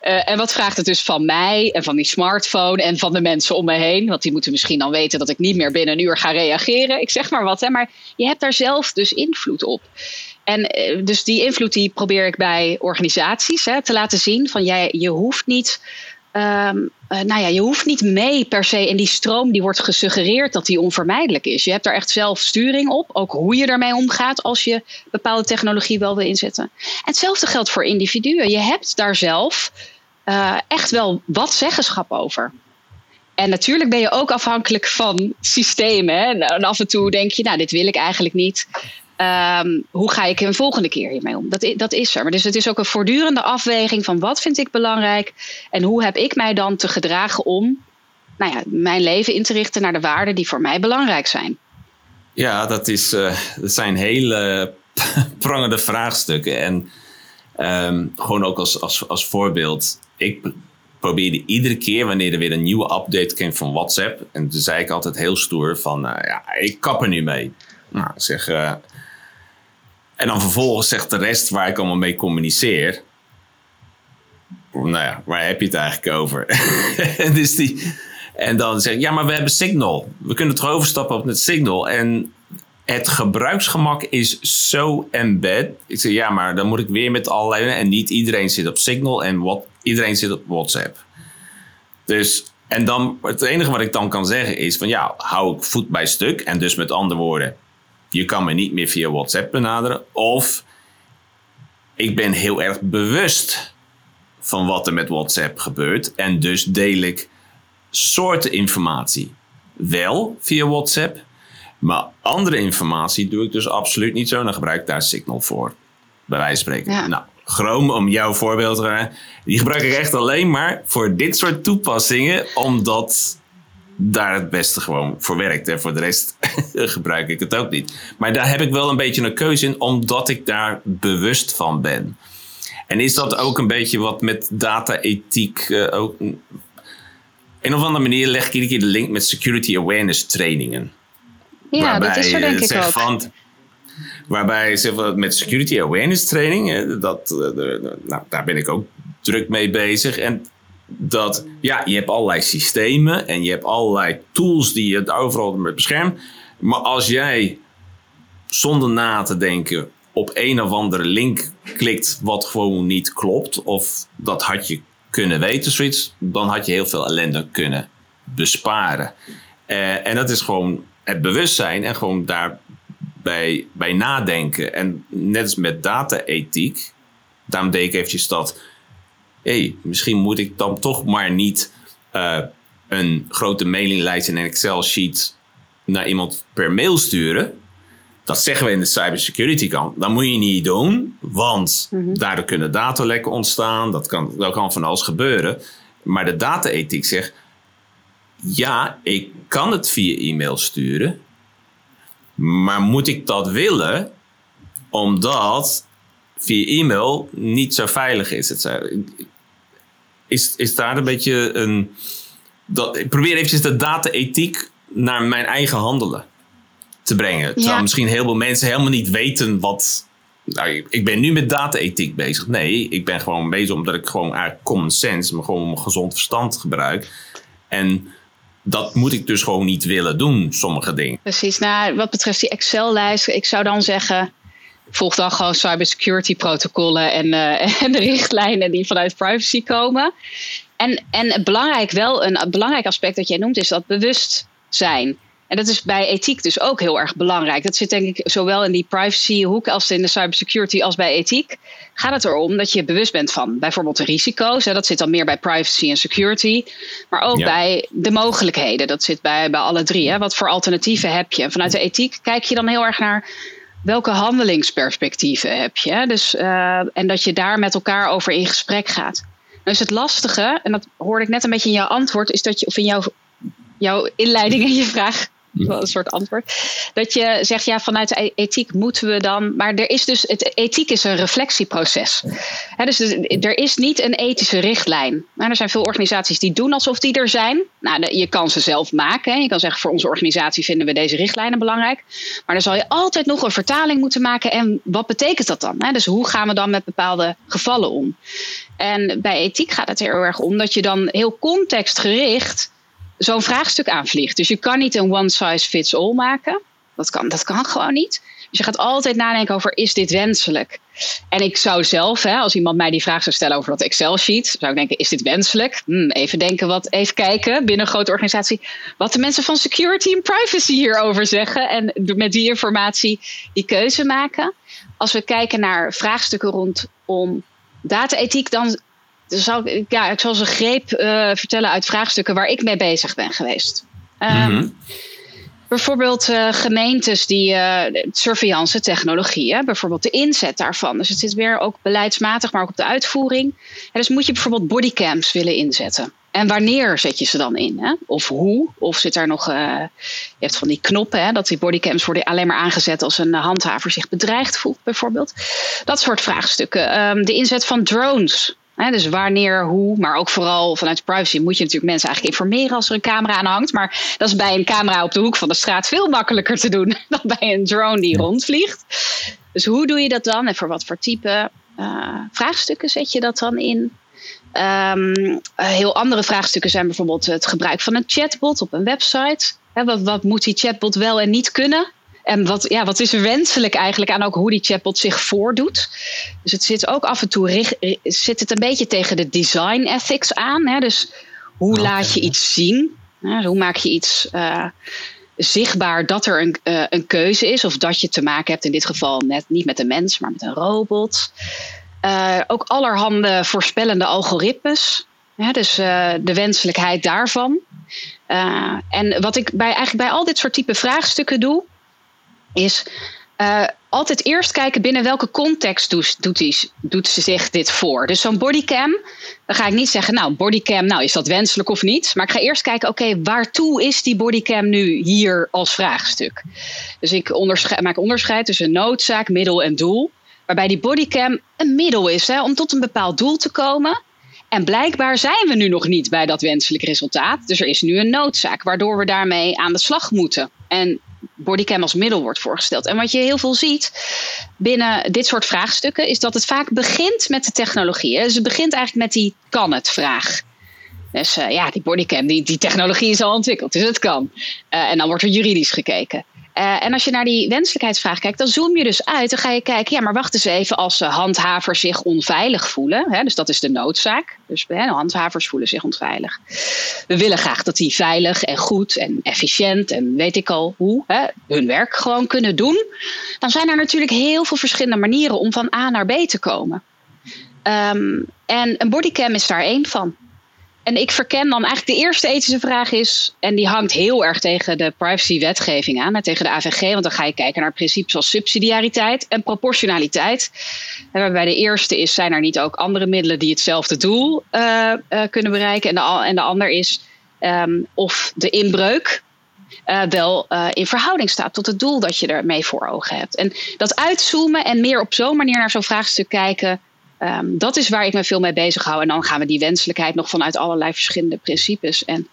Uh, en wat vraagt het dus van mij en van die smartphone en van de mensen om me heen? Want die moeten misschien dan weten dat ik niet meer binnen een uur ga reageren. Ik zeg maar wat, hè? maar je hebt daar zelf dus invloed op. En uh, dus die invloed die probeer ik bij organisaties hè, te laten zien. Van jij, je hoeft niet Um, nou ja, je hoeft niet mee per se in die stroom die wordt gesuggereerd dat die onvermijdelijk is. Je hebt daar echt zelf sturing op, ook hoe je daarmee omgaat als je bepaalde technologie wel wil inzetten. En hetzelfde geldt voor individuen. Je hebt daar zelf uh, echt wel wat zeggenschap over. En natuurlijk ben je ook afhankelijk van systemen. Hè? En af en toe denk je, nou, dit wil ik eigenlijk niet. Um, hoe ga ik een volgende keer hiermee om? Dat, dat is er. Maar dus het is ook een voortdurende afweging van wat vind ik belangrijk en hoe heb ik mij dan te gedragen om nou ja, mijn leven in te richten naar de waarden die voor mij belangrijk zijn. Ja, dat, is, uh, dat zijn hele prangende vraagstukken. En um, gewoon ook als, als, als voorbeeld. Ik probeerde iedere keer wanneer er weer een nieuwe update kwam van WhatsApp. En toen zei ik altijd heel stoer van, uh, ja, ik kap er nu mee. Nou, zeg, uh, en dan vervolgens zegt de rest waar ik allemaal mee communiceer. Nou ja, waar heb je het eigenlijk over? dus die, en dan zeg ik, ja, maar we hebben Signal. We kunnen toch overstappen op het Signal. En het gebruiksgemak is zo embed. Ik zeg, ja, maar dan moet ik weer met allerlei... En niet iedereen zit op Signal en wat, iedereen zit op WhatsApp. Dus, en dan, het enige wat ik dan kan zeggen is van, ja, hou ik voet bij stuk. En dus met andere woorden, je kan me niet meer via WhatsApp benaderen. Of ik ben heel erg bewust van wat er met WhatsApp gebeurt. En dus deel ik soorten informatie wel via WhatsApp. Maar andere informatie doe ik dus absoluut niet zo. Dan gebruik ik daar Signal voor. Bij wijze van spreken. Nou, Chrome, om jouw voorbeeld te gaan. Die gebruik ik echt alleen maar voor dit soort toepassingen. Omdat daar het beste gewoon voor werkt. En voor de rest gebruik ik het ook niet. Maar daar heb ik wel een beetje een keuze in, omdat ik daar bewust van ben. En is dat ook een beetje wat met data-ethiek uh, ook. Een of andere manier leg ik iedere keer de link met security awareness trainingen. Ja, waarbij, dat is er denk ik ook. Van, waarbij zeg, met security awareness training, dat, uh, nou, daar ben ik ook druk mee bezig. En dat ja, je hebt allerlei systemen en je hebt allerlei tools die je overal met beschermt. Maar als jij zonder na te denken op een of andere link klikt wat gewoon niet klopt, of dat had je kunnen weten, zoiets, dan had je heel veel ellende kunnen besparen. Uh, en dat is gewoon het bewustzijn en gewoon daarbij bij nadenken. En net als met data-ethiek, daarom deed ik eventjes dat hey, misschien moet ik dan toch maar niet uh, een grote mailinglijst en een Excel-sheet naar iemand per mail sturen. Dat zeggen we in de cybersecurity kant. Dat moet je niet doen, want mm daardoor kunnen datalekken ontstaan. Dat kan, dat kan van alles gebeuren. Maar de data-ethiek zegt: ja, ik kan het via e-mail sturen. Maar moet ik dat willen? Omdat via e-mail niet zo veilig is. Het is, is daar een beetje een. Dat, ik probeer eventjes de data-ethiek naar mijn eigen handelen te brengen. Terwijl misschien heel veel mensen helemaal niet weten wat. Nou, ik ben nu met data-ethiek bezig. Nee, ik ben gewoon bezig omdat ik gewoon eigenlijk common sense, maar gewoon mijn gezond verstand gebruik. En dat moet ik dus gewoon niet willen doen, sommige dingen. Precies. Nou, wat betreft die Excel-lijst, ik zou dan zeggen volg dan gewoon cybersecurity protocollen en, uh, en de richtlijnen die vanuit privacy komen. En, en belangrijk wel, een belangrijk aspect dat jij noemt, is dat bewustzijn. En dat is bij ethiek dus ook heel erg belangrijk. Dat zit denk ik zowel in die privacy hoek als in de cybersecurity als bij ethiek. Gaat het erom dat je bewust bent van bijvoorbeeld de risico's. Hè, dat zit dan meer bij privacy en security. Maar ook bij de mogelijkheden. Dat zit bij, bij alle drie. Hè. Wat voor alternatieven heb je? En vanuit de ethiek kijk je dan heel erg naar welke handelingsperspectieven heb je? Dus, uh, en dat je daar met elkaar over in gesprek gaat. Dus het lastige, en dat hoorde ik net een beetje in jouw antwoord, is dat je, of in jouw, jouw inleiding en je vraag, wel een soort antwoord. Dat je zegt, ja, vanuit e-, ethiek moeten we dan. Maar er is dus, het, ethiek is een reflectieproces. dus er is niet een ethische richtlijn. Nou, er zijn veel organisaties die doen alsof die er zijn. Nou, je kan ze zelf maken. Je kan zeggen, voor onze organisatie vinden we deze richtlijnen belangrijk. Maar dan zal je altijd nog een vertaling moeten maken. En wat betekent dat dan? dus hoe gaan we dan met bepaalde gevallen om? En bij ethiek gaat het heel erg om dat je dan heel contextgericht zo'n vraagstuk aanvliegt. Dus je kan niet een one size fits all maken. Dat kan, dat kan gewoon niet. Dus je gaat altijd nadenken over, is dit wenselijk? En ik zou zelf, hè, als iemand mij die vraag zou stellen over dat Excel-sheet, zou ik denken, is dit wenselijk? Hm, even denken, wat, even kijken binnen een grote organisatie, wat de mensen van security en privacy hierover zeggen. En met die informatie die keuze maken. Als we kijken naar vraagstukken rondom data-ethiek, dan ik, ja, ik zal ze een greep uh, vertellen uit vraagstukken waar ik mee bezig ben geweest. Um, Bijvoorbeeld uh, gemeentes die uh, surveillance technologieën, bijvoorbeeld de inzet daarvan. Dus het zit weer ook beleidsmatig, maar ook op de uitvoering. En dus moet je bijvoorbeeld bodycams willen inzetten. En wanneer zet je ze dan in? Hè? Of hoe? Of zit daar nog. Uh, je hebt van die knoppen, hè, dat die bodycams worden alleen maar aangezet als een handhaver zich bedreigd voelt, bijvoorbeeld. Dat soort vraagstukken. Um, de inzet van drones dus wanneer, hoe, maar ook vooral vanuit privacy moet je natuurlijk mensen eigenlijk informeren als er een camera aan hangt. Maar dat is bij een camera op de hoek van de straat veel makkelijker te doen dan bij een drone die rondvliegt. Dus hoe doe je dat dan en voor wat voor type uh, vraagstukken zet je dat dan in? Um, heel andere vraagstukken zijn bijvoorbeeld het gebruik van een chatbot op een website. wat, wat moet die chatbot wel en niet kunnen? En wat, ja, wat is er wenselijk eigenlijk aan ook hoe die chatbot zich voordoet? Dus het zit ook af en toe zit het een beetje tegen de design ethics aan. Hè? Dus hoe laat je iets zien? Hè? hoe maak je iets uh, zichtbaar dat er een, uh, een keuze is? Of dat je te maken hebt in dit geval net niet met een mens, maar met een robot. Uh, ook allerhande voorspellende algoritmes. Dus de wenselijkheid daarvan. en wat ik bij, eigenlijk bij al dit soort type vraagstukken doe, is uh, altijd eerst kijken binnen welke context doet, doet, doet ze zich dit voor. Dus zo'n bodycam, dan ga ik niet zeggen, nou, bodycam, nou, is dat wenselijk of niet? Maar ik ga eerst kijken, oké, waartoe is die bodycam nu hier als vraagstuk? Dus ik maak onderscheid tussen noodzaak, middel en doel. Waarbij die bodycam een middel is hè, om tot een bepaald doel te komen. En blijkbaar zijn we nu nog niet bij dat wenselijk resultaat. Dus er is nu een noodzaak, waardoor we daarmee aan de slag moeten. En bodycam als middel wordt voorgesteld. En wat je heel veel ziet binnen dit soort vraagstukken, is dat het vaak begint met de technologie. Dus het begint eigenlijk met die kan het vraag. Dus uh, ja, die bodycam, die, die technologie is al ontwikkeld, dus het kan. Uh, en dan wordt er juridisch gekeken. Uh, en als je naar die wenselijkheidsvraag kijkt, dan zoom je dus uit. Dan ga je kijken, ja, maar wacht eens even als handhavers zich onveilig voelen. Hè, dus dat is de noodzaak. Dus hè, handhavers voelen zich onveilig. We willen graag dat die veilig en goed en efficiënt en weet ik al hoe hè, hun werk gewoon kunnen doen. Dan zijn er natuurlijk heel veel verschillende manieren om van A naar B te komen. Um, en een bodycam is daar één van. En ik verken dan eigenlijk de eerste ethische vraag is, en die hangt heel erg tegen de privacy-wetgeving aan, tegen de AVG, want dan ga je kijken naar principes als subsidiariteit en proportionaliteit. En waarbij de eerste is, zijn er niet ook andere middelen die hetzelfde doel uh, uh, kunnen bereiken? En de, en de ander is um, of de inbreuk uh, wel in verhouding staat tot het doel dat je ermee voor ogen hebt. En dat uitzoomen en meer op zo'n manier naar zo'n vraagstuk kijken, Um, dat is waar ik me veel mee bezig hou. En dan gaan we die wenselijkheid nog vanuit allerlei verschillende principes en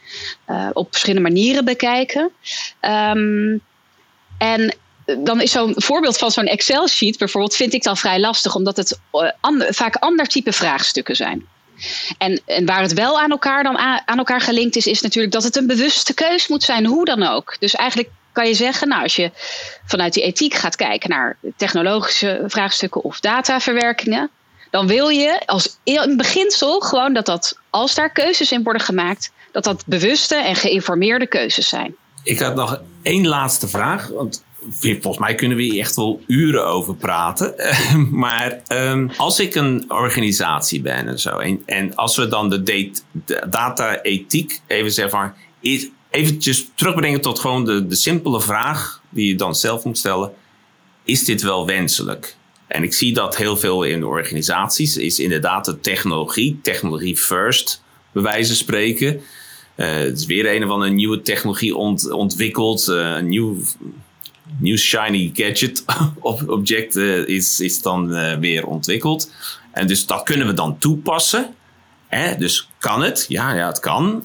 uh, op verschillende manieren bekijken. Um, en dan is zo'n voorbeeld van zo'n Excel-sheet bijvoorbeeld, vind ik dan vrij lastig, omdat het ander, vaak ander type vraagstukken zijn. En, en, waar het wel aan elkaar dan aan elkaar gelinkt is, is natuurlijk dat het een bewuste keus moet zijn, hoe dan ook. Dus eigenlijk kan je zeggen, nou, als je vanuit die ethiek gaat kijken naar technologische vraagstukken of dataverwerkingen, dan wil je als in beginsel gewoon dat dat, als daar keuzes in worden gemaakt, dat dat bewuste en geïnformeerde keuzes zijn. Ik had nog één laatste vraag, want volgens mij kunnen we hier echt wel uren over praten. maar um, als ik een organisatie ben en zo, en, en als we dan de, data-ethiek even zeggen van, eventjes terugbrengen tot gewoon de, de simpele vraag die je dan zelf moet stellen: is dit wel wenselijk? En ik zie dat heel veel in organisaties, is inderdaad de technologie, technologie first, bij wijze van spreken. Uh, het is weer een of andere nieuwe technologie ont, ontwikkeld, uh, een nieuw, shiny gadget object uh, is, is dan weer ontwikkeld. En dus dat kunnen we dan toepassen. Hè? Dus kan het? Ja, ja, het kan.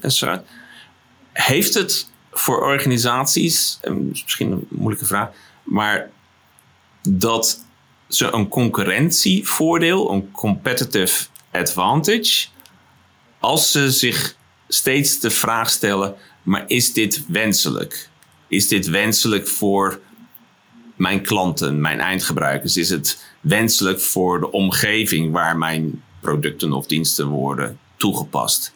Heeft het voor organisaties, misschien een moeilijke vraag, maar dat ze een concurrentievoordeel, een competitive advantage, als ze zich steeds de vraag stellen: maar is dit wenselijk? Is dit wenselijk voor mijn klanten, mijn eindgebruikers? Is het wenselijk voor de omgeving waar mijn producten of diensten worden toegepast?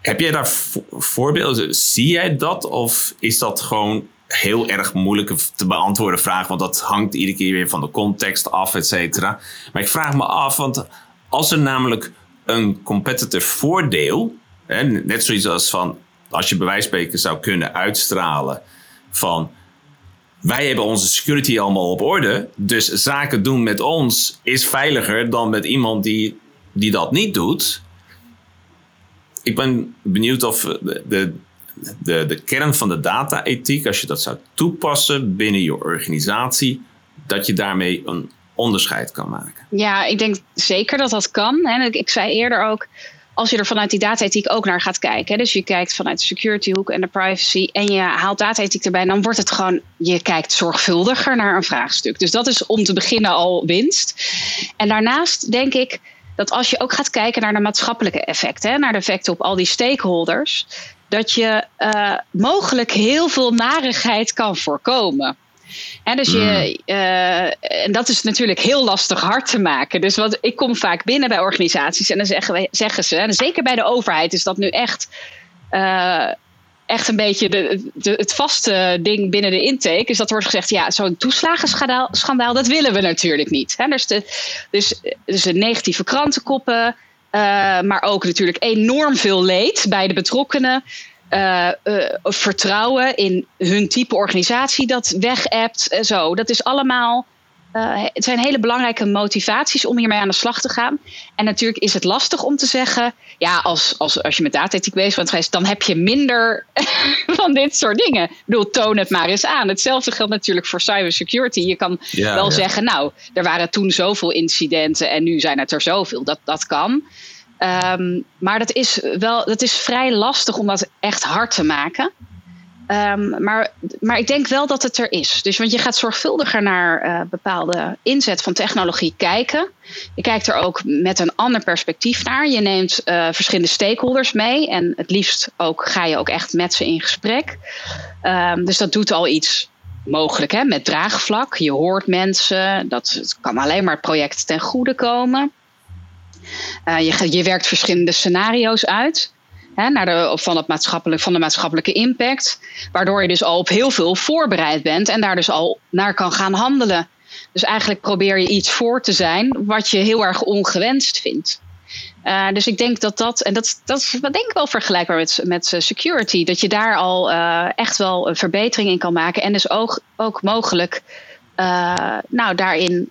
Heb jij daar voorbeelden? Zie jij dat? Of is dat gewoon heel erg moeilijke te beantwoorden vraag? Want dat hangt iedere keer weer van de context af, et cetera. Maar ik vraag me af, want als er namelijk een competitive voordeel, hè, net zoiets als van als je bij zou kunnen uitstralen van wij hebben onze security allemaal op orde, dus zaken doen met ons is veiliger dan met iemand die, die dat niet doet ik ben benieuwd of de, de, de kern van de data-ethiek, als je dat zou toepassen binnen je organisatie, dat je daarmee een onderscheid kan maken. Ja, ik denk zeker dat dat kan. Ik zei eerder ook, als je er vanuit die data-ethiek ook naar gaat kijken. Dus je kijkt vanuit de security hoek en de privacy en je haalt data-ethiek erbij, dan wordt het gewoon, je kijkt zorgvuldiger naar een vraagstuk. Dus dat is om te beginnen al winst. En daarnaast denk ik dat als je ook gaat kijken naar de maatschappelijke effecten, naar de effecten op al die stakeholders, dat je uh, mogelijk heel veel narigheid kan voorkomen. En, dus je, uh, en dat is natuurlijk heel lastig hard te maken. Dus wat, ik kom vaak binnen bij organisaties en dan zeggen, wij, zeggen ze, en zeker bij de overheid is dat nu echt uh, echt een beetje de, de, het vaste ding binnen de intake. Is dat wordt gezegd, ja, zo'n toeslagenschandaal, dat willen we natuurlijk niet. Hè? Dus, de, dus, dus de negatieve krantenkoppen, uh, maar ook natuurlijk enorm veel leed bij de betrokkenen. Uh, uh, vertrouwen in hun type organisatie dat weg en zo. Dat is allemaal uh, het zijn hele belangrijke motivaties om hiermee aan de slag te gaan. En natuurlijk is het lastig om te zeggen: ja, als, als, als je met data-ethiek bezig bent dan heb je minder van dit soort dingen. Ik bedoel, toon het maar eens aan. Hetzelfde geldt natuurlijk voor cybersecurity. Je kan wel zeggen: nou, er waren toen zoveel incidenten en nu zijn het er zoveel. Dat, dat kan. Um, maar dat is wel dat is vrij lastig om dat echt hard te maken. Um, maar, maar ik denk wel dat het er is. Dus want je gaat zorgvuldiger naar uh, bepaalde inzet van technologie kijken. Je kijkt er ook met een ander perspectief naar. Je neemt uh, verschillende stakeholders mee. En het liefst ook ga je ook echt met ze in gesprek. Um, dus dat doet al iets mogelijk hè, met draagvlak. Je hoort mensen. Dat kan alleen maar het project ten goede komen. Uh, je, je werkt verschillende scenario's uit naar van, het maatschappelijk, van de maatschappelijke impact. Waardoor je dus al op heel veel voorbereid bent en daar dus al naar kan gaan handelen. Dus eigenlijk probeer je iets voor te zijn wat je heel erg ongewenst vindt. Uh, dus ik denk dat dat, en dat, dat is denk ik wel vergelijkbaar met, met security, dat je daar al uh, echt wel een verbetering in kan maken. En dus ook, ook mogelijk, nou daarin,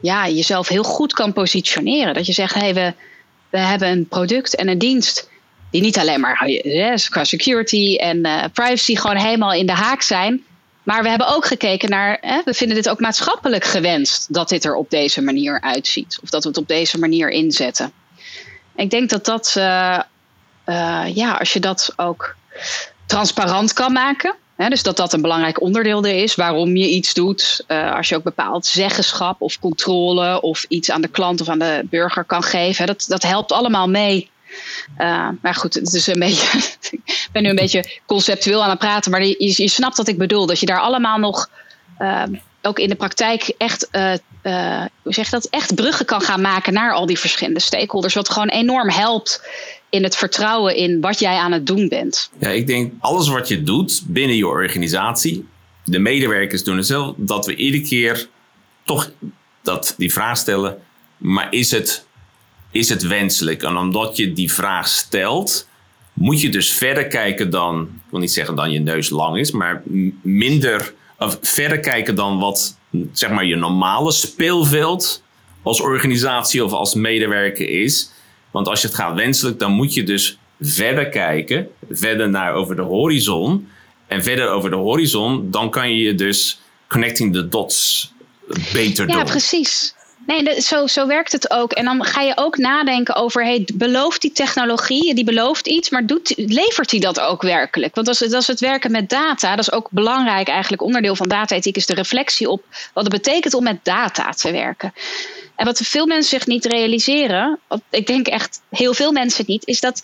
ja, jezelf heel goed kan positioneren. Dat je zegt, hé, hey, we, we hebben een product en een dienst die niet alleen maar yes, qua security en uh, privacy gewoon helemaal in de haak zijn. Maar we hebben ook gekeken naar, hè, we vinden dit ook maatschappelijk gewenst dat dit er op deze manier uitziet. Of dat we het op deze manier inzetten. Ik denk dat dat, uh, ja, als je dat ook transparant kan maken. Hè, dus dat dat een belangrijk onderdeel er is, waarom je iets doet. als je ook bepaald zeggenschap of controle of iets aan de klant of aan de burger kan geven. Hè, dat, dat helpt allemaal mee uh, maar goed, het een beetje. ik ben nu een beetje conceptueel aan het praten, maar je, je snapt wat ik bedoel. Dat je daar allemaal nog. Uh, ook in de praktijk echt, uh, hoe zeg je dat, echt bruggen kan gaan maken naar al die verschillende stakeholders. Wat gewoon enorm helpt in het vertrouwen in wat jij aan het doen bent. Ja, ik denk alles wat je doet binnen je organisatie, de medewerkers doen het zelf, dat we iedere keer toch dat die vraag stellen. Maar is het is het wenselijk? En omdat je die vraag stelt, moet je dus verder kijken dan, ik wil niet zeggen dan je neus lang is, maar minder, of verder kijken dan wat zeg maar je normale speelveld als organisatie of als medewerker is. Want als je het gaat wenselijk, dan moet je dus verder kijken, verder naar over de horizon. En verder over de horizon, dan kan je dus connecting the dots beter doen. Ja, precies. Nee, zo, zo werkt het ook. En dan ga je ook nadenken over, belooft die technologie, die belooft iets, maar doet, levert die dat ook werkelijk? Want dat is het werken met data. Dat is ook belangrijk eigenlijk. Onderdeel van data-ethiek is de reflectie op wat het betekent om met data te werken. En wat veel mensen zich niet realiseren, ik denk echt heel veel mensen niet, is dat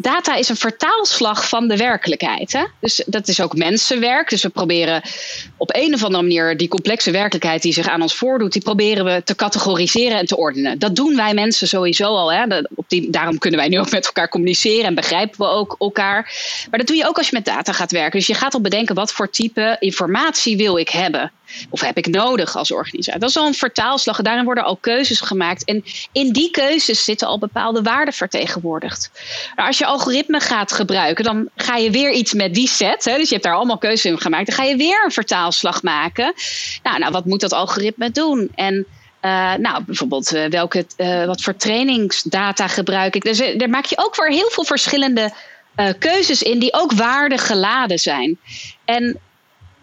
data is een vertaalslag van de werkelijkheid. Hè? Dus dat is ook mensenwerk. Dus we proberen op een of andere manier die complexe werkelijkheid die zich aan ons voordoet, die proberen we te categoriseren en te ordenen. Dat doen wij mensen sowieso al. Hè? Op die, daarom kunnen wij nu ook met elkaar communiceren en begrijpen we ook elkaar. Maar dat doe je ook als je met data gaat werken. Dus je gaat al bedenken wat voor type informatie wil ik hebben. Of heb ik nodig als organisatie? Dat is al een vertaalslag. Daarin worden al keuzes gemaakt. En in die keuzes zitten al bepaalde waarden vertegenwoordigd. Maar als je algoritme gaat gebruiken, dan ga je weer iets met die set. Hè, dus je hebt daar allemaal keuzes in gemaakt. Dan ga je weer een vertaalslag maken. Nou, nou wat moet dat algoritme doen? En uh, nou, bijvoorbeeld uh, welke, uh, wat voor trainingsdata gebruik ik. Dus daar maak je ook weer heel veel verschillende keuzes in die ook waardegeladen zijn. En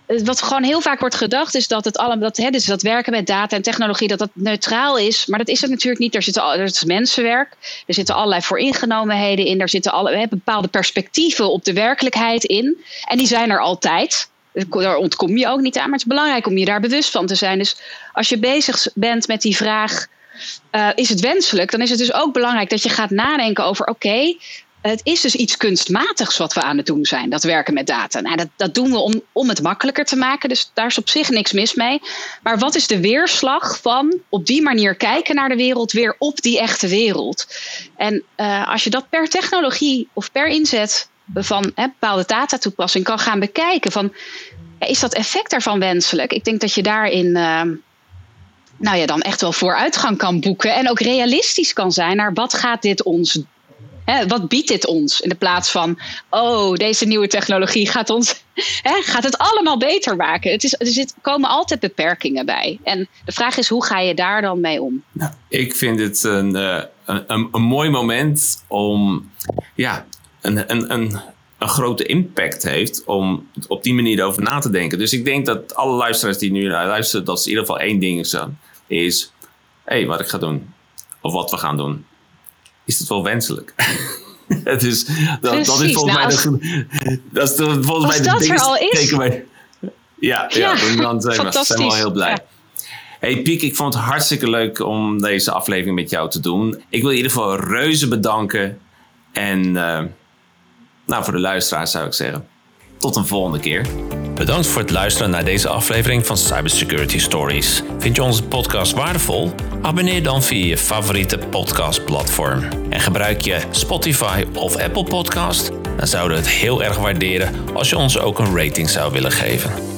wat gewoon heel vaak wordt gedacht is dat het allemaal, dat, dus dat werken met data en technologie, dat dat neutraal is. Maar dat is het natuurlijk niet. Er zitten er is mensenwerk, er zitten allerlei vooringenomenheden in, er zitten alle, hè, bepaalde perspectieven op de werkelijkheid in. En die zijn er altijd. Daar ontkom je ook niet aan, maar het is belangrijk om je daar bewust van te zijn. Dus als je bezig bent met die vraag. Uh, is het wenselijk? Dan is het dus ook belangrijk dat je gaat nadenken over: oké, het is dus iets kunstmatigs wat we aan het doen zijn, dat werken met data. Nou, dat, dat doen we om, om het makkelijker te maken, dus daar is op zich niks mis mee. Maar wat is de weerslag van op die manier kijken naar de wereld weer op die echte wereld? En uh, als je dat per technologie of per inzet van hè, bepaalde datatoepassing kan gaan bekijken, van is dat effect daarvan wenselijk? Ik denk dat je daarin. Uh, nou ja, dan echt wel vooruitgang kan boeken en ook realistisch kan zijn naar wat gaat dit ons wat biedt dit ons? In de plaats van, oh, deze nieuwe technologie gaat ons, gaat het allemaal beter maken. Het is, er komen altijd beperkingen bij. En de vraag is, hoe ga je daar dan mee om? Nou, ik vind het een, eh, een, een, een, mooi moment om ja, een, een, een, een grote impact heeft om op die manier over na te denken. Dus ik denk dat alle luisteraars die nu luisteren, dat ze in ieder geval één ding is hé, hey, wat ik ga doen. Of wat we gaan doen is het wel wenselijk. het is, dat, dat is volgens mij de, dat is de, volgens mij de dat er al is. Ja, ja, ja, dan zijn we, zijn we wel heel blij. Hey Piek, ik vond het hartstikke leuk om deze aflevering met jou te doen. Ik wil in ieder geval reuze bedanken. En uh, nou, voor de luisteraars zou ik zeggen, tot een volgende keer. Bedankt voor het luisteren naar deze aflevering van Cybersecurity Stories. Vind je onze podcast waardevol? Abonneer dan via je favoriete podcastplatform. En gebruik je Spotify of Apple Podcast? Dan zouden we het heel erg waarderen als je ons ook een rating zou willen geven.